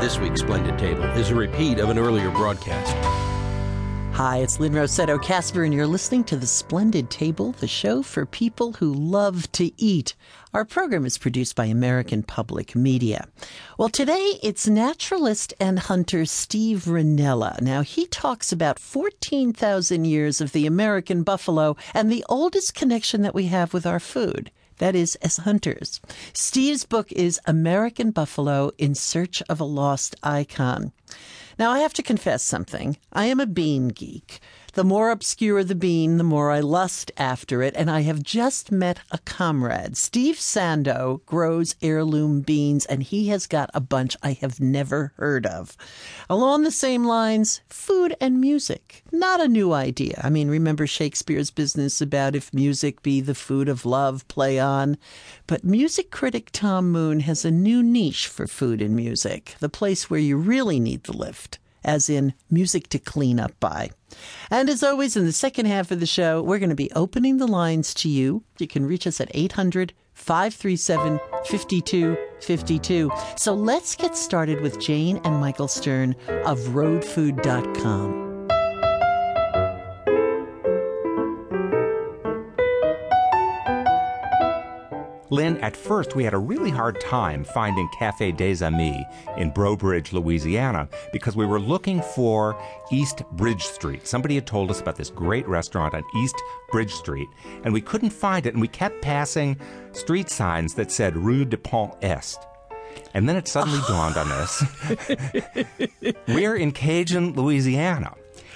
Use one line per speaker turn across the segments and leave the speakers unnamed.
This week's Splendid Table is a repeat of an earlier broadcast.
Hi, it's Lynne Rossetto Kasper, and you're listening to The Splendid Table, the show for people who love to eat. Our program is produced by American Public Media. Well, today it's naturalist and hunter Steve Rinella. Now, he talks about 14,000 years of the American buffalo and the oldest connection that we have with our food. That is, as hunters. Steve's book is American Buffalo in Search of a Lost Icon. Now, I have to confess something. I am a bean geek. The more obscure the bean, the more I lust after it, and I have just met a comrade. Steve Sando grows heirloom beans, and he has got a bunch I have never heard of. Along the same lines, food and music. Not a new idea. I mean, remember Shakespeare's business about if music be the food of love, play on. But music critic Tom Moon has a new niche for food and music, the place where you really need the lift as in music to clean up by. And as always, in the second half of the show, we're going to be opening the lines to you. You can reach us at 800 537 5252. So let's get started with Jane and Michael Stern of roadfood.com.
Lynne, at first we had a really hard time finding Cafe des Amis in Breaux Bridge, Louisiana, because we were looking for East Bridge Street. Somebody had told us about this great restaurant on East Bridge Street, and we couldn't find it, and we kept passing street signs that said Rue de Pont Est. And then it suddenly dawned on us we're in Cajun, Louisiana.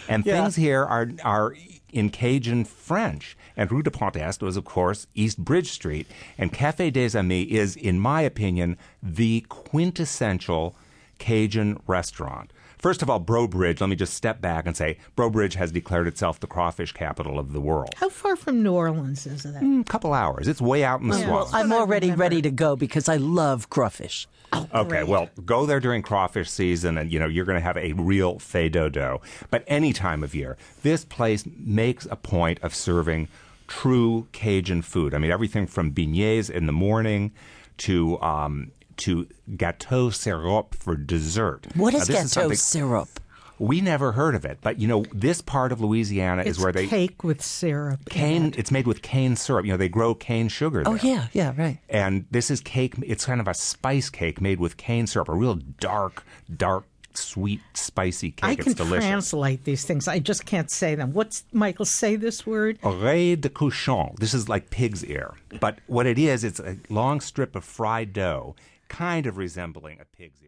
And
Yeah.
things here are, are in Cajun French. And Rue de Pont Est was, of course, East Bridge Street. And Cafe des Amis is, in my opinion, the quintessential Cajun restaurant. First of all, Breaux Bridge, let me just step back and say Breaux Bridge has declared itself the crawfish capital of the world.
How far from New Orleans is that?
A couple hours. It's way out in the
Yeah.
swamp.
Well, I'm already ready to go because I love crawfish.
Okay,
Great.
well, go there during crawfish season, and you know you're going to have a real fado But any time of year, this place makes a point of serving true Cajun food. I mean, everything from beignets in the morning to um, to gâteau syrup for dessert.
What is
Now,
is
this
gâteau
something-
syrup?
We never heard of it, but you know, this part of Louisiana
It's
is where they
cake with syrup.
cane.
it.
It's made with cane syrup. You know, they grow cane sugar.
Oh,
there.
Oh, yeah, yeah, right.
And this is cake. It's kind of a spice cake made with cane syrup, a real dark, dark, sweet, spicy cake.
I
it's
can
delicious.
translate these things. I just can't say them. What's Michael? Say this word.
Oreille de cochon. This is like pig's ear. But what it is, it's a long strip of fried dough, kind of resembling a pig's ear.